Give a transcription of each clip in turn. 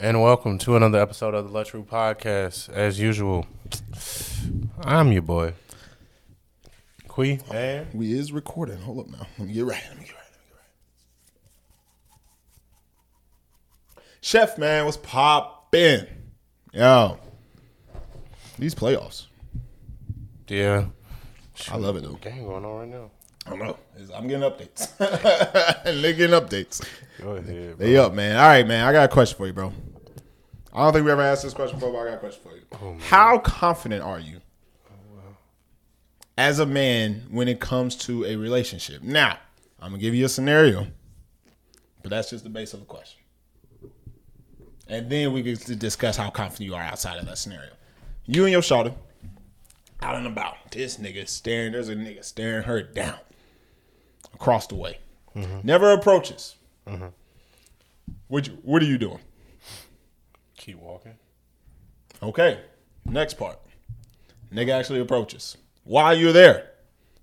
And welcome to another episode of the Let's Root Podcast. As usual, I'm your boy, Kwe. And We is recording. Hold up now. Let me get right. Let me get right. Let me get right. Chef man, what's poppin'? Yo. These playoffs. yeah, I love it though. game going on right now. I don't know. It's- I'm getting updates. They're getting updates. Go ahead. Bro. They up, man. All right, man. I got a question for you, bro. I don't think we ever asked this question before, but I got a question for you. Oh, how confident are you as a man when it comes to a relationship? Now, I'm gonna give you a scenario, but that's just the base of the question. And then we get to discuss how confident you are outside of that scenario. You and your shawty out and about. This nigga staring. There's a nigga staring her down across the way. Mm-hmm. Never approaches. Mm-hmm. What you, what are you doing? Keep walking. Okay. Next part. Nigga actually approaches. While you're there.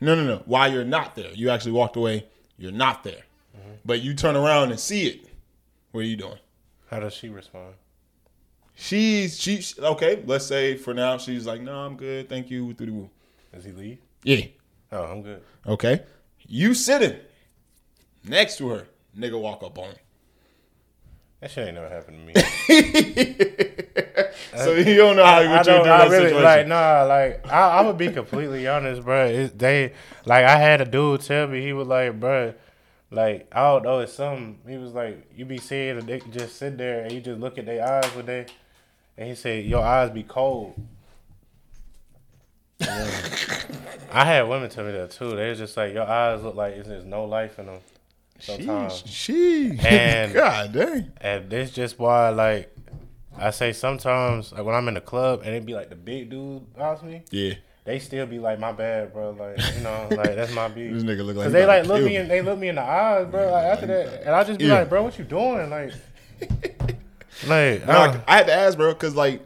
No, no, no. While you're not there. You actually walked away. You're not there. Mm-hmm. But you turn around and see it. What are you doing? How does she respond? She's she's okay. Let's say for now she's like, no, I'm good. Thank you. Through the woo. Does he leave? Yeah. Oh, I'm good. Okay. You sitting next to her. Nigga walk up on. That shit ain't never happened to me. So you don't know how you I would do don't. I really situation. like. Nah, like I, I'm gonna be completely honest, bro. It, they like I had a dude tell me he was like, bro, like I don't know, it's something. He was like, you be seeing and they just sit there and you just look at their eyes when they, and he said your eyes be cold. I had women tell me that too. They was just like your eyes look like there's no life in them. Sometimes. She, And- God dang. And this just why, like, I say sometimes, like when I'm in the club and it be like the big dude bounce me, Yeah. they still be like, my bad, bro. Like, you know, like that's my beat. This nigga look like Cause they like look me in, they look me in the eyes, bro. Like after that, and I just be Yeah. like, bro, what you doing? Like, like, No, I, I, had to ask, bro, because like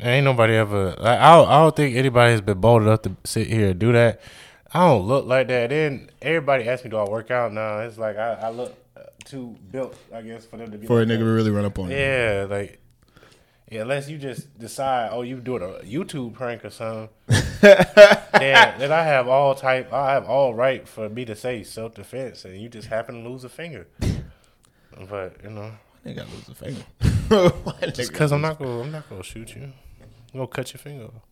ain't nobody ever. Like, I don't, I don't think anybody has been bold enough to sit here and do that. I don't look like that. Then everybody asks me, do I work out? No, it's like I, I look uh, too built, I guess, for them to be for a nigga that. to really run up on you. Yeah, like yeah, unless you just decide, oh, you doing a YouTube prank or something, then, then I have all type, I have all right for me to say self defense, and you just happen to lose a finger. But you know, Nigga lose a finger. just because I'm not gonna, I'm not gonna shoot you. I'm gonna cut your finger off.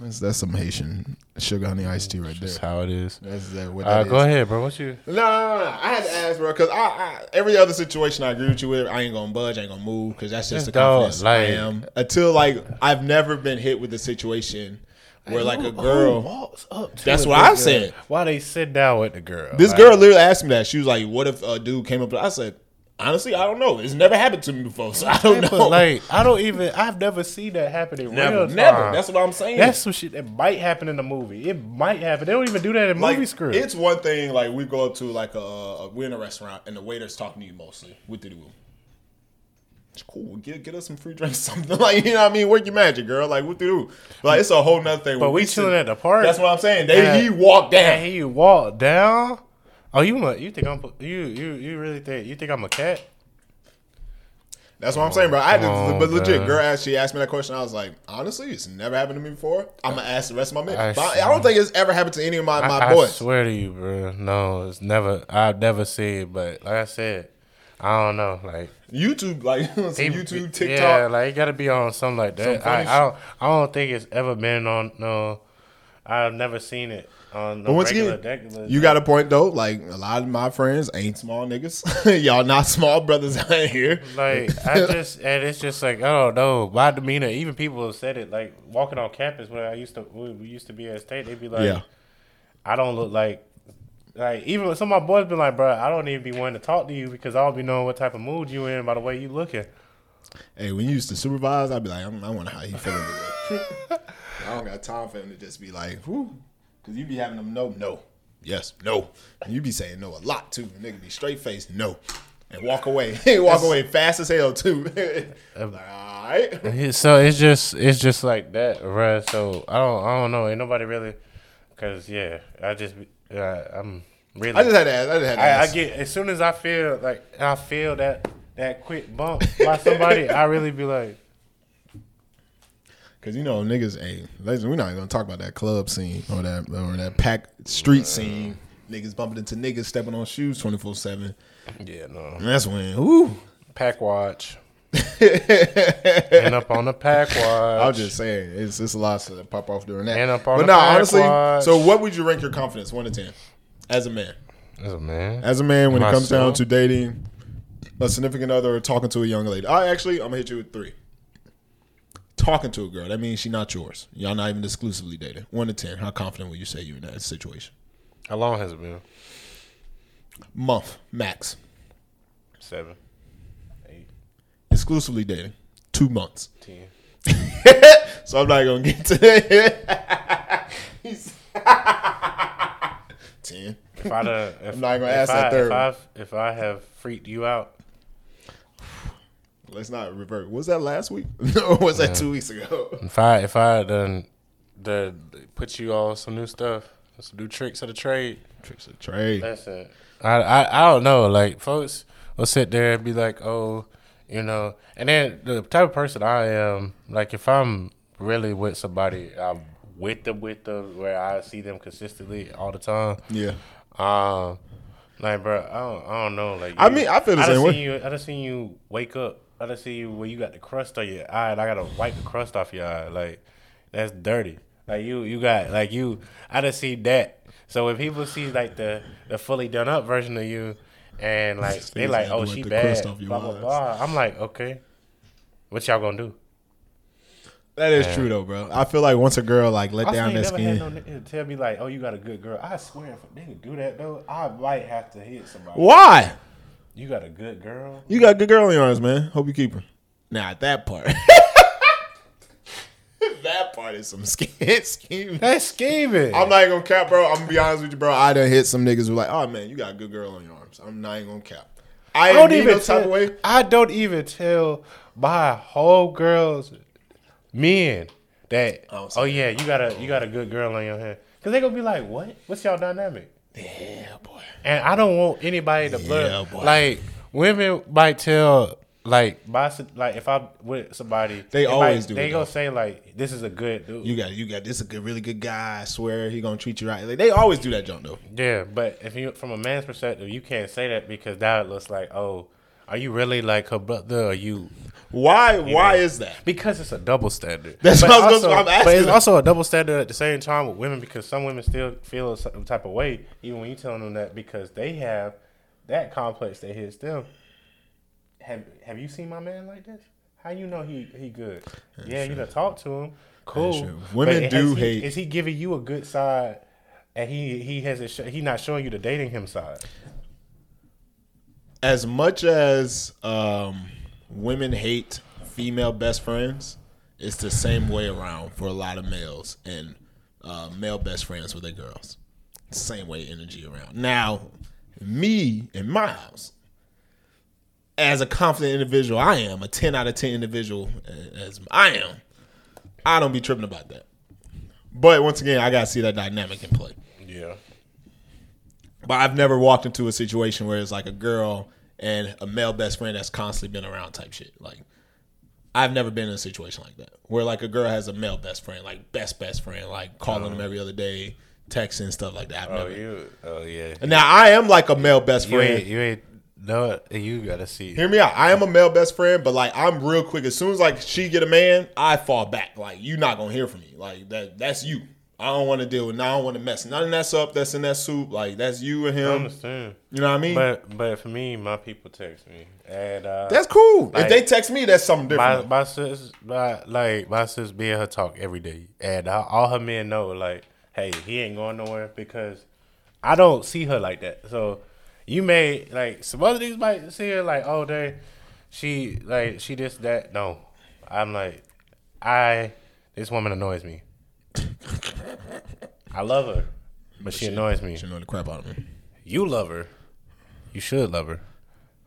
That's, that's some Haitian sugar honey iced tea right there. That's how it is. That's that, what Uh, that go is. ahead, bro. What you? No, no, no, no. I had to ask, bro, because I, I every other situation I agree with you with, I ain't gonna budge, I ain't gonna move, because that's just the Dog, confidence I am. Until like I've never been hit with a situation where like a girl. walks up to That's what I girl? said. Why they sit down with the girl? This Like, girl literally asked me that. She was like, "What if a dude came up?" I said, "Honestly, I don't know. It's never happened to me before, so I don't know." Like I don't even. I've never seen that happen in never, real time. never. That's what I'm saying. That's some shit that might happen in the movie. It might happen. They don't even do that in like movie script. it's one thing like we go up to like a, a we're in a restaurant and the waiter's talking to you mostly with the room. It's cool. Get get us some free drinks, something like you know what I mean. Work your magic, girl. Like what do? Like it's a whole nother thing. but we sit- chilling at the park. That's what I'm saying. They Yeah. he walked down. And he walked down. Oh, you mu- you think I'm you you you really think you think I'm a cat? That's what I'm saying, bro. I had to, Oh, but legit, man. girl asked, she asked me that question. I was like, honestly, it's never happened to me before. I'm gonna ask the rest of my men. I But I, I don't think it's ever happened to any of my, my I, I boys. swear to you, bro. No, it's never. I've never seen it, but like I said, I don't know. Like YouTube, like some he- YouTube, TikTok. Yeah, like it got to be on something like that. funny I, I don't. I don't think it's ever been on. No, I've never seen it. on But once regular, again, regular. you got a point though. Like a lot of my friends ain't small niggas. Y'all not small brothers out here. Like I just and it's just like oh, I don't know my demeanor. Even people have said it. Like walking on campus when I used to we used to be at state, they'd be like, Yeah. I don't look like. Like even some of my boys been like, bro, I don't even be wanting to talk to you because I don't be knowing what type of mood you in by the way you looking. Hey, when you used to supervise, I'd be like, I'm, I wonder how he feeling. I don't got time for him to just be like, whoo. Because you be having them no, no, yes, no. And you be saying no a lot too. Nigga be straight faced, no. And walk away. He walk away fast as hell too. like, all right. So it's just it's just like that, right? So I don't I don't know. Ain't nobody really, cause yeah, I just uh, I'm really. I just had to ask. I just had to I, I get as soon as I feel like I feel that that quick bump by somebody, I really be like, Cause you know niggas, hey, listen, we're not gonna talk about that club scene or that or that pack street scene. Niggas bumping into niggas stepping on shoes twenty four seven. yeah, no, And that's when, ooh. pack watch, and up on the pack watch. I'm just saying, it's it's a lot that pop off during that. And up on but the no, pack honestly, watch. so what would you rank your confidence one to ten as a man? As a man, As a man, when it comes down to dating a significant other or talking to a young lady, I actually I'm gonna hit you with three. Talking to a girl, that means she not yours. Y'all not even exclusively dating. One to ten, how confident would you say you're in that situation? how long has it been? Month max. Seven, eight, Exclusively dating, two months. ten. So I'm not gonna get to that. Ten. If I done, if, I'm not gonna ask that third If. I've, if I have freaked you out, Let's not revert. Was that last week? No, was that two weeks ago? if I if I done the put you on some new stuff, some new tricks of the trade, Tricks of the trade. That's it. I, I I don't know. Like folks will sit there and be like, oh, you know. And then the type of person I am, like if I'm really with somebody, I'm with them with them where I see them consistently all the time. Yeah. Um, like bro, I don't, I don't know. Like I mean, I feel the done same way. seen You, I just seen you wake up. I just see you where you got the crust on your eye, and I gotta wipe the crust off your eye. Like that's dirty. Like you, you got like you. I just see that. So when people see like the the fully done up version of you, and like they like, oh, she bad, crust off your blah blah eyes. blah. I'm like, okay, what y'all gonna do? That is true though, bro. I feel like once a girl like let I down that skin. no tell me like, oh, you got a good girl. I swear, if a nigga do that though, I might have to hit somebody. Why? You got a good girl. You got a good girl in your arms, man. Hope you keep her. Now at that part. that part is some skin scheme. That's scheming. I'm not even gonna cap, bro. I'm gonna be honest with you, bro. I done hit some niggas who like, oh man, you got a good girl on your arms. I'm not even gonna cap. I, I don't even no type tell, of way. I don't even tell my whole girls, men, that Oh, oh yeah, you got a you got a good girl on your hand. Cause they gonna be like, what? What's y'all dynamic? Yeah, boy. And I don't want anybody to blur. Yeah. Like women might tell like my like if I'm with somebody, They might- always do They gonna though. say like this is a good dude. You got you got this is a good, really good guy. I swear he gonna treat you right. Like they always do that jump though. yeah, but if you from a man's perspective, you can't say that because now it looks like oh, are you really like her brother? Or you Why? Why is that? Because it's a double standard. That's but what I was also, gonna- I'm But it's that. also a double standard at the same time with women because some women still feel a type of way even when you telling them that because they have that complex that hits them. Have Have you seen my man like this? How you know he he good? yeah, you done talk to him. Cool. true. Women But do he- hate- Is he giving you a good side? And he he hasn't sh- he not showing you the dating him side. as much as um, women hate female best friends, it's the same way around for a lot of males and uh, male best friends with their girls. Same way energy around. Now, me in my house, as a confident individual, I am a ten out of ten individual uh, as I am. I don't be tripping about that. But once again, I gotta see that dynamic in play. Yeah. But I've never walked into a situation where it's like a girl and a male best friend that's constantly been around type shit. Like I've never been in a situation like that where like a girl has a male best friend, like best best friend, like calling them uh-huh. every other day, texting stuff like that. I've Oh never. you. Oh yeah. Now I am like a male best friend. You ain't you ain't no. You gotta see. Hear me out. I am a male best friend, but like I'm real quick. As soon as like she get a man, I fall back. Like you not gonna hear from me. Like that. That's you. I don't want to deal with. I don't want to mess none of that's up. That's in that soup. Like that's you and him. I understand. You know what I mean? But but for me, my people text me, and uh, that's cool. like- if they text me, that's something different. my sis, my, like my sis, be her talk every day, and all all her men know, like, hey, he ain't going nowhere because I don't see her like that. So you may like some other niggas might see her like, oh, they, she like she this that. No, I'm like, I this woman annoys me. I love her, but she annoys me. She know the crap out of me. You love her. You should love her.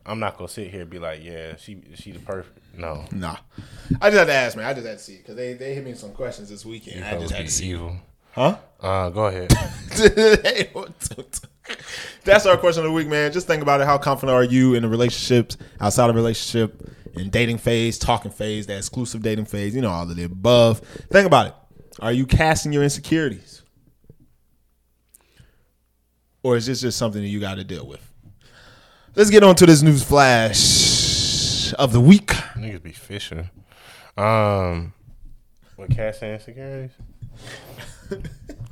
I'm not gonna sit here and be like, yeah, she she the perfect. No, Nah, I just had to ask, man. I just had to see because they they hit me some questions this weekend. I just had to see. evil. Huh? Uh, go ahead. Hey, what the- That's our question of the week, man. Just think about it. How confident are you in the relationships, outside of relationship, in dating phase, talking phase, that exclusive dating phase, you know, all of the above. Think about it. Are you casting your insecurities? Or is this just something that you got to deal with? Let's get on to this news flash of the week. Niggas be fishing. Um, with cast and insecurities.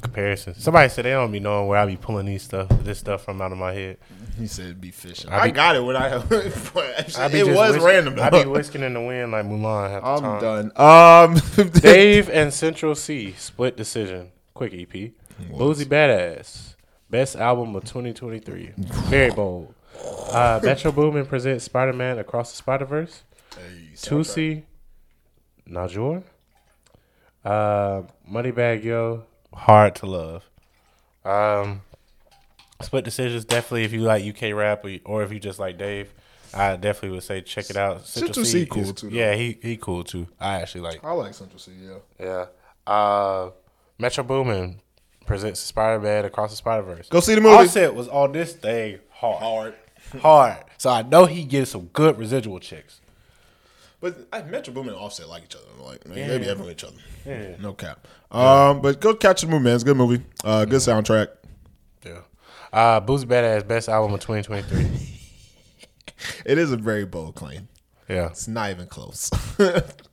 Comparisons. Somebody said they don't be knowing where I be pulling these stuff, this stuff from out of my head. He said be fishing. I I, got it when I. I it was random. Though. I be whisking in the wind like Mulan half I'm time. done. Um, Dave and Central Cee split decision. Quick EP. Boosie Badazz. Best album of 2023. Very bold. Uh, Metro Boomin presents Spider Man Across the Spider Verse. Toosii. Naujour. Uh, Moneybagg Yo. Hard to Love. Um, split decisions. Definitely, if you like UK rap or, or if you just like Dave, I definitely would say check it out. Central Cee cool is- too, though. Yeah, he he cool too. I actually like. I like Central Cee. Yeah. Yeah. Uh, Metro Boomin presents Spider Man Across the Spider Verse. Go see the movie. Offset was on this thing hard, Hard. hard. So I know he gets some good residual checks. But I, Metro Boomin and Offset like each other. Like man, they be Yeah. having each other. Yeah. No cap. Um, but go catch the movie, man. It's a good movie. Uh, good soundtrack. Yeah. Uh, Boosie Badazz best album of 2023. It is a very bold claim. Yeah. It's not even close.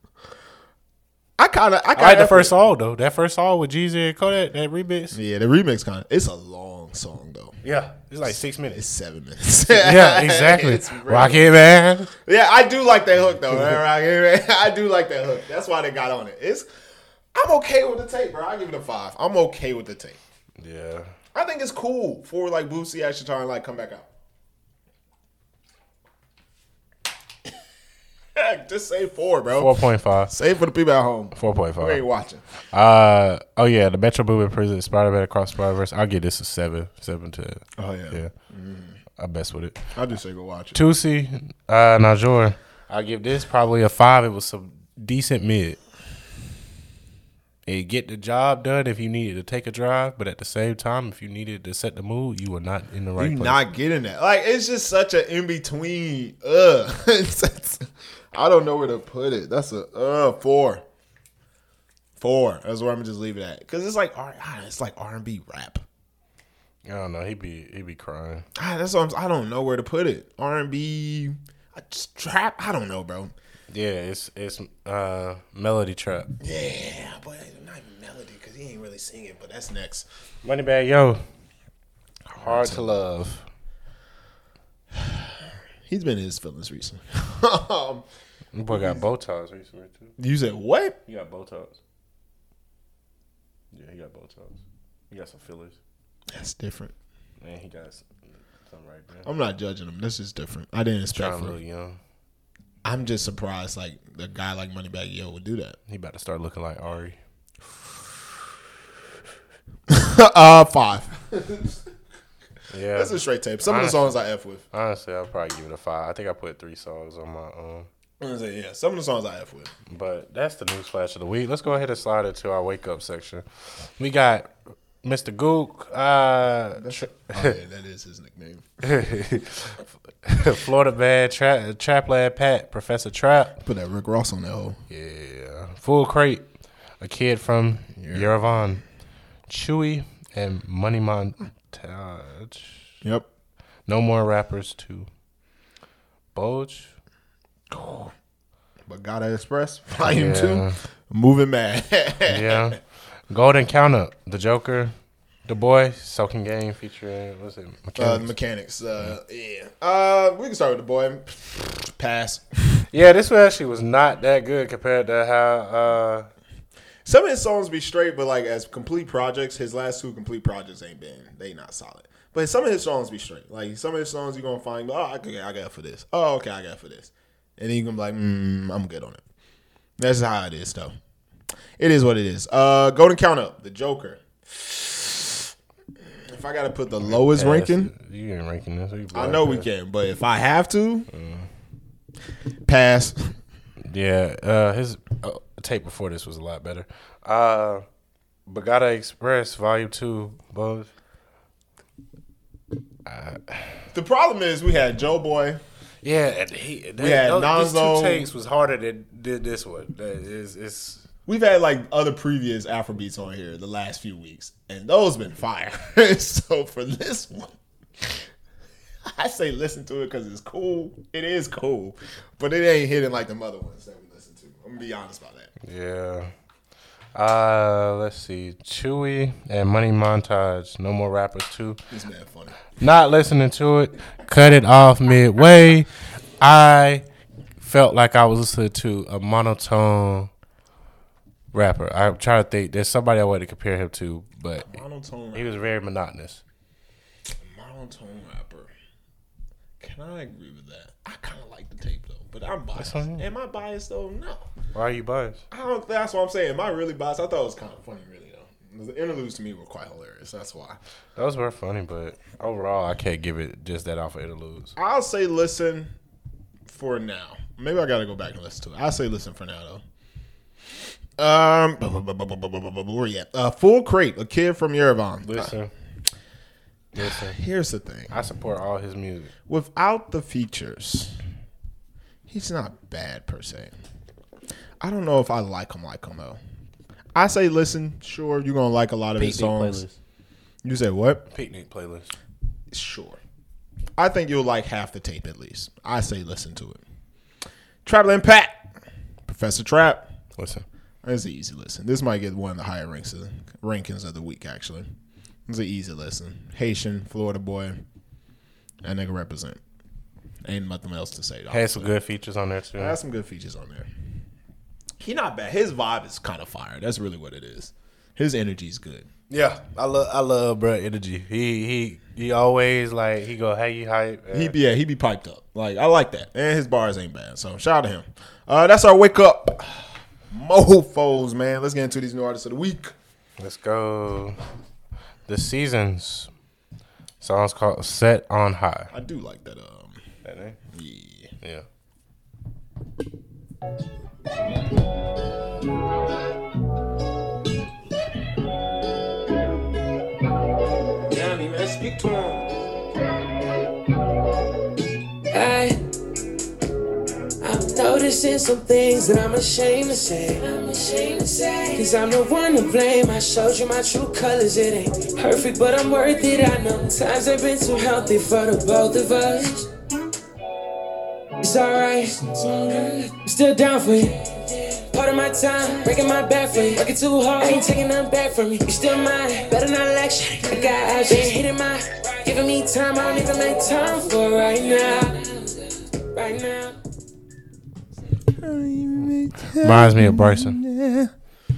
I kind of, I I kind like the first song though. That first song with Jeezy and Kodak, that remix. Yeah, the remix kind of. It's a long song though. Yeah, it's like six It's minutes. seven minutes. Yeah, exactly. It's really- Rock it, man. Yeah, I do like that hook though. man. I do like that hook. That's why they got on it. It's I'm okay with the tape, bro. I give it a five. I'm okay with the tape. Yeah. I think it's cool for like Boosie actually trying to like come back out. Just say four, bro. Four point five. It for the people at home Four point five. ain't watching. Uh oh yeah, the Metro Boomin presents Spider Man Across Spider Verse. I'll give this a seven, seven to Oh yeah, yeah. I mess with it. I just say go watch it. Toosii, uh, Naujour. I'll give this probably a five. It was some decent mid. It get the job done if you needed to take a drive, but at the same time, if you needed to set the mood, you were not in the right You place. not getting that. Like it's just such an in between. Ugh. I don't know where to put it. That's a uh four. Four. That's where I'm gonna just leave it at. Cause it's like R. ah, It's like R and B rap. I don't know. He'd be he be crying. Ah, that's what I'm, I don't know where to put it. R and B, trap. I don't know, bro. Yeah, it's it's uh melody trap. Yeah, but not melody because he ain't really singing. But that's next. Moneybagg, Yo. Hard to love. He's been in his feelings recently. um, Boy got Botox recently too. you said what? He got Botox. Yeah, he got Botox. He got some fillers. That's different. Man, he got some, something right there. I'm not judging him. This is different. I didn't expect. Trying to young. I'm just surprised. Like the guy like Moneybagg Yo would do that. He about to start looking like Ari. uh, five. Yeah. That's a straight tape. Some of the songs I f with. Honestly, I'll probably give it a five. I think I put three songs on my own. Say yeah. Some of the songs I have with. But that's the news flash of the week. Let's go ahead and slide into our wake up section. We got Mr. Gook, uh, tra- Oh, yeah, that is his nickname. Florida Bad tra- Trapland Pat, Professor Trap. Put that Rick Ross on that hole. Yeah. Full crate. A kid from Yerevan. Chewie and Money Montage. Yep. No more rappers too. Bulge. Gbagada Express Volume Yeah. Two, Moving Mad. Yeah. Golden Count Up, The Joker, DaBoii, Soaking Game featuring what's it? Uh, the Mechanics. mechanics. Uh, yeah. Uh, we can start with the boy. Pass. yeah, this one actually was not that good compared to how. uh Some of his songs be straight, but like as complete projects, his last two complete projects ain't been. They not solid. But some of his songs be straight. Like some of his songs, you gonna find. Oh, okay, I got for this. Oh, okay, I got for this. And then you gonna be like, mm, I'm good on it. That's how it is, though. It is what it is. Uh, Golden Count Up, The Joker. If I gotta put the lowest yeah, ranking, You ain't ranking this. so I know we can, but if I have to, pass. Yeah, uh, his uh, tape before this was a lot better. Uh, Gbagada Express Volume Two, both. The problem is we had Joeboy. Yeah, and he. They, We had those, these two takes was harder than did this one. That is, it's We've had like other previous Afrobeats on here the last few weeks, and those been fire. so for this one, I say listen to it because it's cool. It is cool, but it ain't hitting like the other ones that we listen to. I'm gonna be honest about that. yeah. Uh, let's see, Chewie and Money Montage. No more rappers too. This man funny. Not listening to it. Cut it off midway. I felt like I was listening to a monotone rapper. I'm trying to think. There's somebody I wanted to compare him to, but Monotone, he was very monotonous. monotone rapper. Can I agree with that? I kind of like the tape but I'm biased. Am I biased though? No. Why are you biased? I don't. That's what I'm saying. Am I really biased? I thought it was kind of funny, really though. The interludes to me were quite hilarious. That's why. Those were funny, but overall, I can't give it just that off of interludes. I'll say listen for now. Maybe I gotta go back and listen to it. I'll say listen for now though. Um, where yet? Uh, full crate, a kid from Yerevan. Listen. Uh, Listen, here's the thing. I support all his music. Without the features, he's not bad per se. I don't know if I like him like him though. I say listen. Sure, you're gonna like a lot of his songs. You say what? Picnic playlist. Sure. I think you'll like half the tape at least. I say listen to it. Trapland Pat, Professor Trap. Listen. It's an easy listen. This might get one of the higher ranks of, rankings of the week. Actually, it's an easy listen. Haitian, Florida boy, that nigga represent. Ain't nothing else to say. Had some good features on there too. Has some good features on there. He not bad. His vibe is kind of fire. That's really what it is. His energy is good. Yeah, I love I love bro energy. He he he always like he go hey you hype. He be yeah, he be piped up. Like I like that. And his bars ain't bad. So shout out to him. Uh that's our wake up. Mofos, man. Let's get into these new artists of the week. Let's go. The seasons song's called "Set on High." I do like that um That name? yeah. Yeah. Damn, you man, speak to him. Hey, I'm noticing some things that I'm ashamed to say. I'm ashamed to say. Cause I'm the one to blame. I showed you my true colors. It ain't perfect, but I'm worth it. I know times have been too healthy for the both of us. It's alright. I'm still down for you. Part of my time, breaking my back for you. Working too hard, I ain't taking nothing back from you. You still mine, better not lecture. I got options, hitting my, giving me time. I don't even make time for right now. Right now. Reminds me of Bryson. When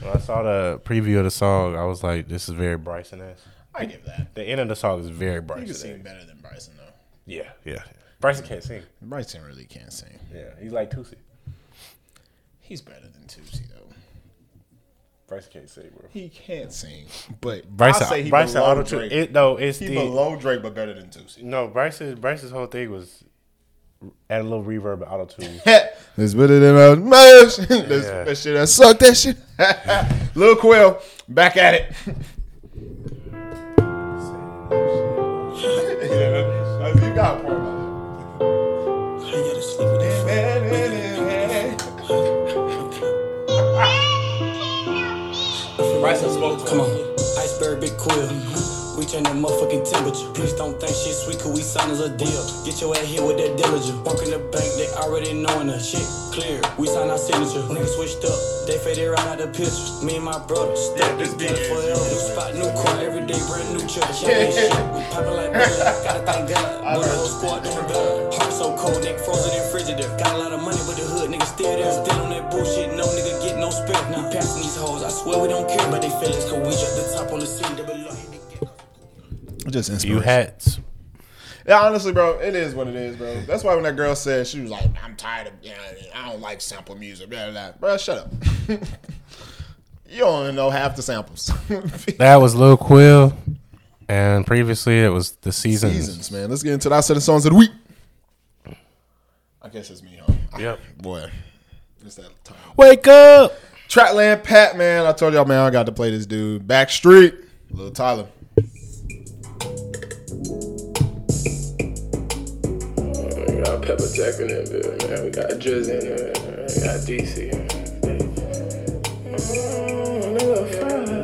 I saw the preview of the song, I was like, "This is very Bryson esque." I give that. The end of the song is very Bryson. You can Bryson. sing better than Bryson though. Yeah, yeah. Bryson can't sing. Bryson really can't sing. Yeah, he's like Toosii. He's better than Toosii though. Bryson can't sing, bro. He can't sing, but Bryson, I say he Bryson below auto tune. Drake. It no, it's he the below Drake, but better than Tusi. no. Bryson, Bryson's whole thing was add a little reverb and auto tune. Let's put it in a mush. That shit, I suck that shit. Lil Quill, back at it. Come on, iceberg, big quill. That motherfucking temperature. Bitch don't think shit sweet, cause we sign as a deal. Get your ass hit with that diligence. Walk in the bank, they already knowing that shit clear. We sign our signature. Niggas switched up, they faded right out the pictures. Me and my brother, step this bitch forever. New spot, new car, every day, brand new church. Champagne shit, we poppin' like butter. Gotta thank God, but the whole squad doing better. Heart so cold, neck frozen in frigidaire. Got a lot of money, but the hood nigga still there. Still on that bullshit, no nigga get no spit. We passing these hoes, I swear we don't care about they feelings, cause we drop the top on the scene. They below. Just You inspiration. hats. Yeah, honestly, bro, it is what it is, bro. That's why when that girl said she was like, "I'm tired of, you know, I don't like sample music," blah blah. blah. Bro, shut up. you don't even know half the samples. That was Lil Quill, and previously it was the seasons. Seasons, man. Let's get into that set of songs of the week. I guess it's me, huh? Ah, yep. Boy, it's that time. Wake up! Trapland Pat, man. I told y'all, man, I got to play this dude. Backstreet, Luh Tyler. Got Pepper Jack in there, man. We got Drizzy in there. man. We got DC. Mm, nigga, fire.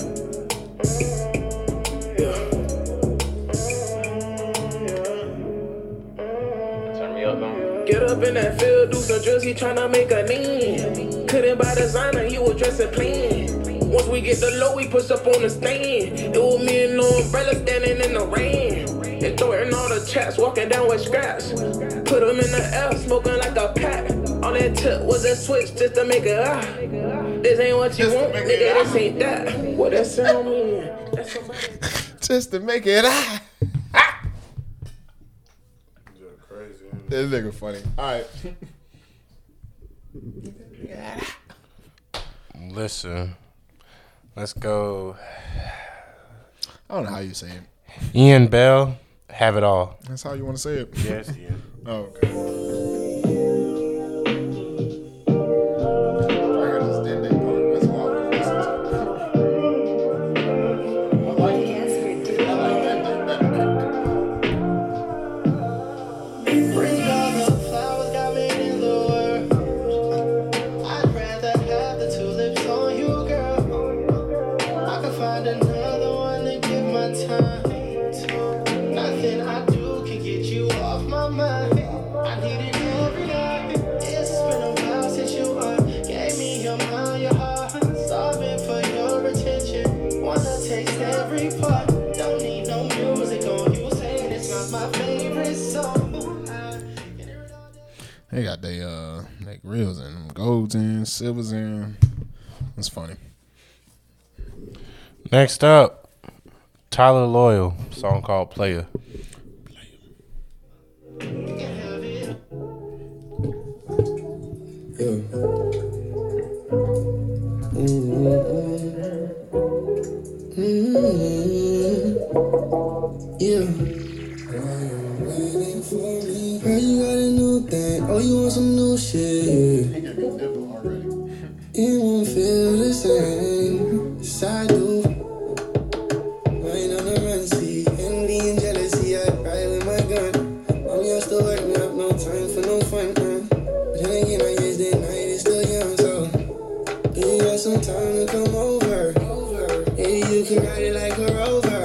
Turn me up, man. Get up in that field, do some drugs, he tryna make a name. Couldn't buy designer, he was dressing plain. Once we get the low, we push up on the stand. It was me and no umbrella standing in the rain. And throwing all the chats, walking down with scraps. Put them in the air, smoking like a pack. All that took was a switch just to make it ah. This ain't what you Just want, nigga, this ain't that. What that sound mean? That's somebody. Just to make it ah. This nigga funny. All right. Listen, let's go. I don't know how you say it. Ian Bell, have it all. That's how you want to say it. Yes, Ian. Oh, okay. Like reels in them, golds in, silvers in. It's funny. Next up, Tyler Loyal, song called Playa. Yeah. Mm-hmm. Mm-hmm. Mm-hmm. Girl, thing. Oh, you want some new shit. It won't feel the same. Yes, I do. Mine on the run, see. Envy and jealousy, I ride with my gun. Mommy used to work me up, no time for no fun, uh. But then again, I guess that night is still young, so. You got some time to come over. Maybe you can ride it like a rover.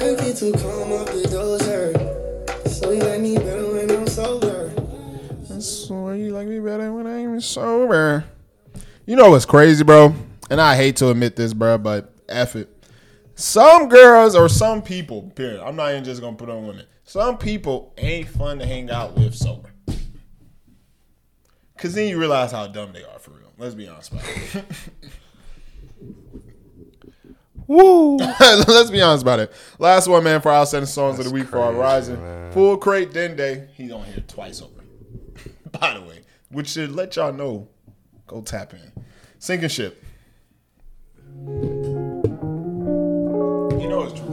I get too calm off better when I ain't sober. You know what's crazy, bro? And I hate to admit this, bro, but F it. Some girls or some people, period. I'm not even just gonna put on women. Some people ain't fun to hang out with sober. Cause then you realize how dumb they are for real. Let's be honest about it. Woo! Let's be honest about it. Last one, man, for our seven songs of the week for our rising. man. Full crate Dende. He's on here twice over. By the way, which should let y'all know. Go tap in. Sinking ship. You know it's true.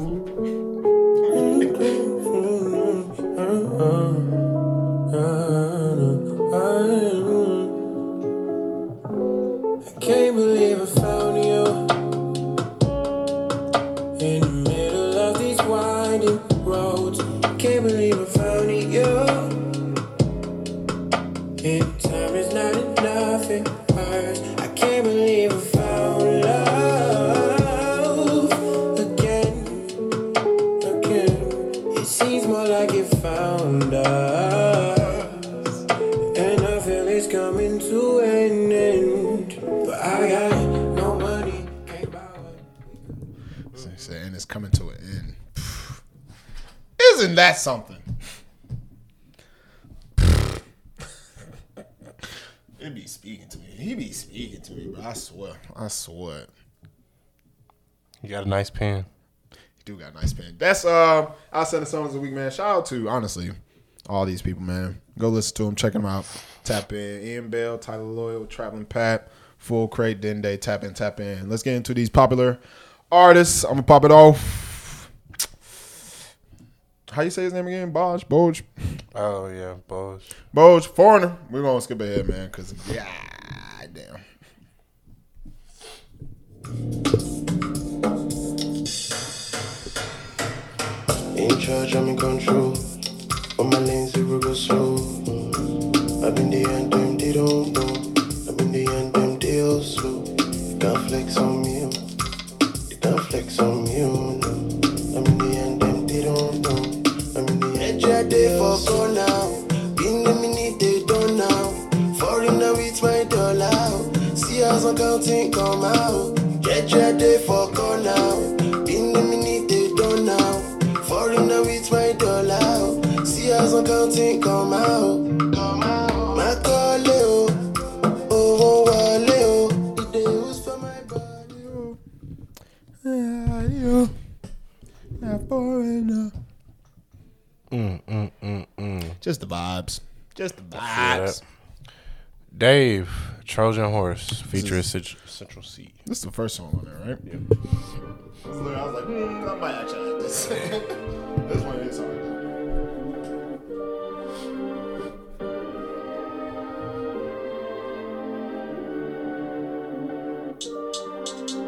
Time is not enough, it hurts. I can't believe I found love again. It seems more like it found us, and I feel it's coming to an end. Isn't that something? Swear. I swear. You got a nice pen. He do got a nice pen. That's uh outside the songs of the week, man. Shout out to honestly all these people, man. Go listen to them, check them out. Tap in. Ian Bell, Tyler Loyal, Trapland Pat, Full Crate, Dende. Tap in, tap in. Let's get into these popular artists. I'm gonna pop it off. How you say his name again? Boj, Boj, Oh yeah, Boj. Boj, foreigner. We're gonna skip ahead, man, because yeah, damn. In charge, I'm in control. On my lane, zero go slow. I'm in the end, them they don't know. I'm in the end, them they all. They can't flex on me. oh. They can't flex on me. Oh, no. I'm in the end, them they don't know. I'm in the end, yeah, they for go now. Been the minute they done now. Foreigner with my dollar. See us I'm counting come out. Yeah, yeah, they for See us I'm counting come out. Come out. My call, oh, oh, wale, oh. The day was for my body, oh. Just the vibes. Just the vibes. Dave, Trojan Horse, featuring Cent- Central Cee. This is the first song on there, right? Yeah. I was like, hmm, I might actually like this.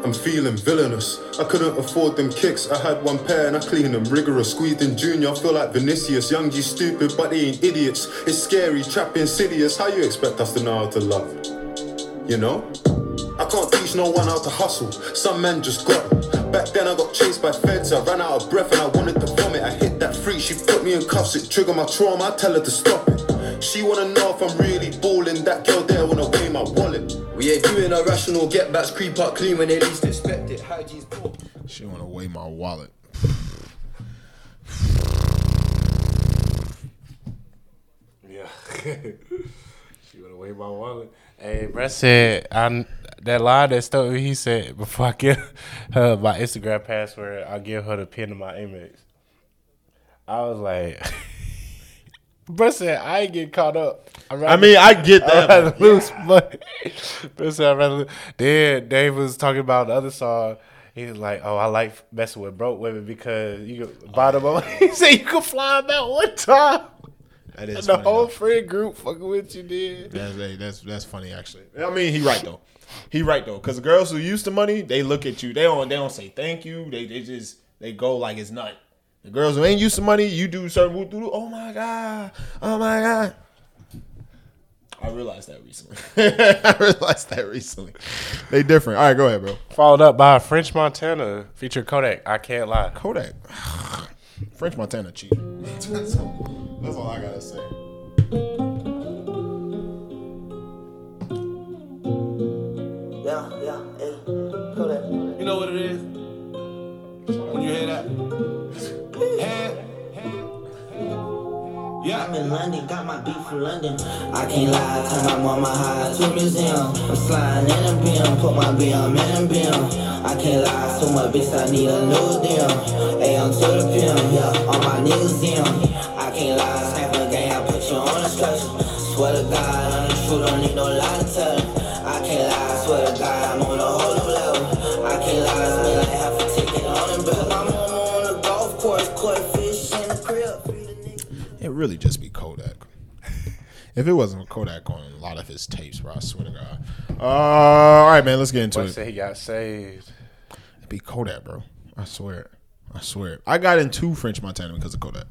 I'm feeling villainous. I couldn't afford them kicks. I had one pair and I cleaned them rigorous. Squeezed in junior, I feel like Vinicius. Young G stupid, but they ain't idiots. It's scary, trap insidious. How you expect us to know how to love? You know? I can't teach no one how to hustle. Some men just got. Back then I got chased by feds. I ran out of breath and I wanted to vomit. I hit that freak, she put me in cuffs. It triggered my trauma. I tell her to stop it. She wanna know if I'm really balling. Wallet. We ain't doing irrational get backs, creep up clean when they least expect it. Hygiene's poor. She want to weigh my wallet. Yeah. she wanna weigh my wallet. Hey, Brett said I that line that stuck. with me, He said before I give her my Instagram password, I'll give her the pin to my Amex. I was like, Brett said I ain't getting caught up. I'd I mean, I get I'd that. rather but- lose money. Said I'd rather. lose. Then Dave was talking about the other song. He was like, "Oh, I like messing with broke women because you can buy them." up." He said you can fly them out one time. That is And the whole friend group fucking with you, did. That's that's that's funny actually. I mean, he right though. He right though, because the girls who used to money, they look at you. They don't they don't say thank you. They they just they go like it's nothing. The girls who ain't used to money, you do certain woo doo doo. Oh my god, oh my god. I realized that recently. I realized that recently. They different. All right, go ahead, bro. Followed up by French Montana featuring Kodak. I can't lie. Kodak. French Montana cheap. that's, all, that's all I gotta say. Yeah, yeah, yeah. Kodak. You know what it is? When you hear that? Yeah. I'm in London, got my beat from London. I can't lie, turn my mama high to museum. I'm sliding in a beam, put my BM in a beam. I can't lie, so much bitch, I need a new deal. Hey, I'm to the pimp, yeah, on my niggas in. I can't lie, snap a gang, I put you on a stretcher. Swear to God, really just be Kodak. if it wasn't Kodak on a lot of his tapes, bro, I swear to God. Uh, all right, man, let's get into Boy it. said he got saved. It'd be Kodak, bro. I swear. I swear. I got into French Montana because of Kodak.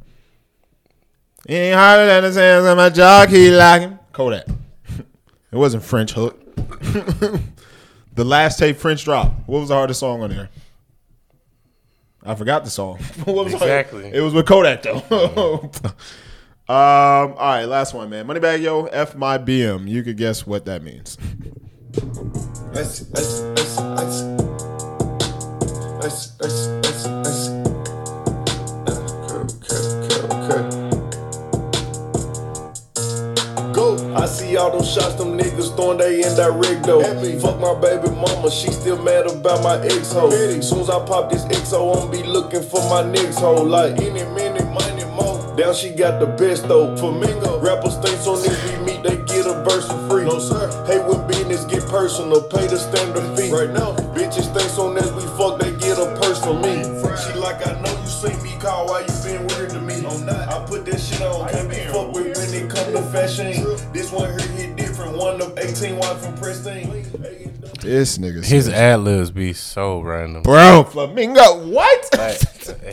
It ain't harder than the sands on my jaw, keep locking. Kodak. it wasn't French hook. the last tape French drop. What was the hardest song on there? I forgot the song. what was the hard- Exactly. It was with Kodak though. Um, all right, last one, man. Moneybagg Yo, F my BM. You could guess what that means. Ice, ice, ice, ice. Ice, ice, ice, ice. Okay, okay, okay. Go. I see all those shots, them niggas throwing they in that rig though. Fuck my baby mama, she still mad about my ex hoe. Soon as I pop this XO, I'ma be looking for my next hoe. Like any minute, money more. Down she got the best though. Flamingo. Rappers think on this we meet, they get a verse for free. No sir. Hey, when business get personal, pay the standard fee. Right now, bitches think on this we fuck, they get a purse for me. She like I know you see me call, why you been weird to me? I put that shit on, can't be fucked with when it come to fashion. This one here hit different, one of 18 wife from Pristine. This nigga. His ad libs be so random. Bro, Flamingo, what? Like,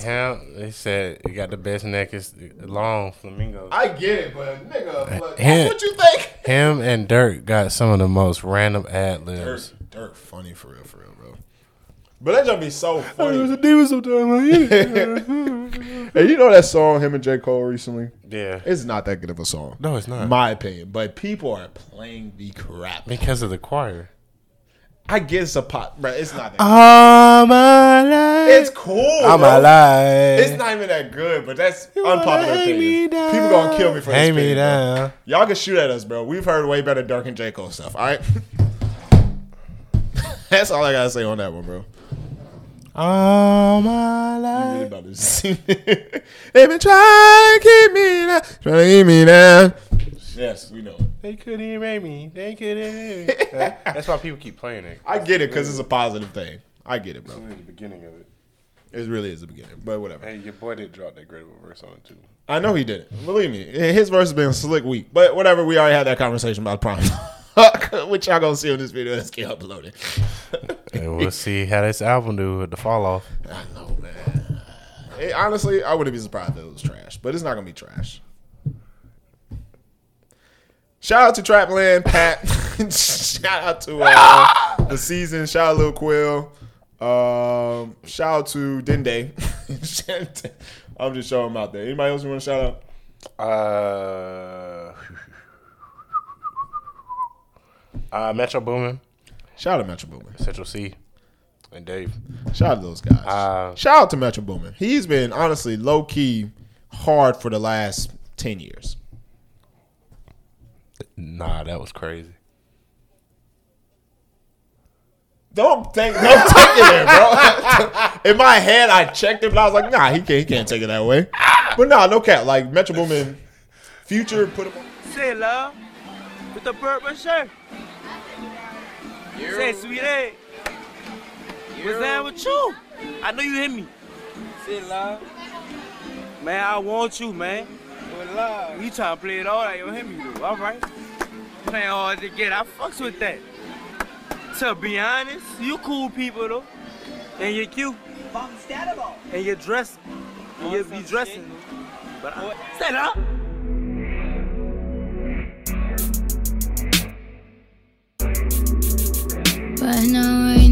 him, they said he got the best neck. It's long flamingo. I get it, but nigga, uh, but Him- that's what you think? Him and Durk got some of the most random ad libs. Durk, funny for real, for real, bro. But that just be so funny. a demon sometimes. Hey, you know that song him and J Cole recently? Yeah. It's not that good of a song. No, it's not. My opinion, but people are playing the crap. because of the choir. I guess a pop, bro. It's not that. I'm alive. it's cool. I'm bro. alive. It's not even that good, but that's unpopular hang me opinion. down. People gonna kill me for Hang this. me opinion, bro. Y'all can shoot at us, bro. We've heard way better Durk and J Cole stuff. All right. that's all I gotta say on that one, bro. You really about to see. They've been trying to keep me down, trying to keep me down. Yes, we know. They couldn't make me. They couldn't make me. That- That's why people keep playing it. I get it because it's a positive thing. I get it, bro. It's the beginning of it. It really is the beginning, but whatever. Hey, your boy did drop that great of a verse on it too. I know he did it. Believe me, his verse has been slick weak. But whatever, we already had that conversation about prom. Which y'all gonna see on this video that's get uploaded. And we'll see how this album do with the fall off. I know, man. It- honestly, I wouldn't be surprised if it was trash, but it's not gonna be trash. Shout out to Trapland, Pat. shout out to uh, the season. Shout out to Lil Quill. Um, shout out to Dende. I'm just showing them out there. Anybody else you want to shout out? Uh, uh, Metro Boomin, Shout out to Metro Boomin. Central Cee, and Dave. Shout out to those guys. Uh, Shout out to Metro Boomin. He's been honestly low key hard for the last ten years. Nah, that was crazy. Don't think, don't take it there, bro. In my head, I checked it, but I was like, nah, he can't, he can't take it that way. But nah, no cap. Like Metro Boomin, Future put him on. Say love with the bourbon shirt. Say sweet A. What's that with you? I know you hit me. Say love. Man, I want you, man. With love. You trying to play it all out, you hit me, dude. All right. Playing hard to get. I fucks with that. To be honest, you cool people though. And you're cute. And you're dressing. And you be dressing. But I, say love. Right now,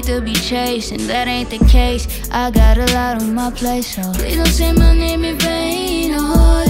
type to be chased, and that ain't the case. I got a lot on my plate, so please don't say my name in vain. Oh.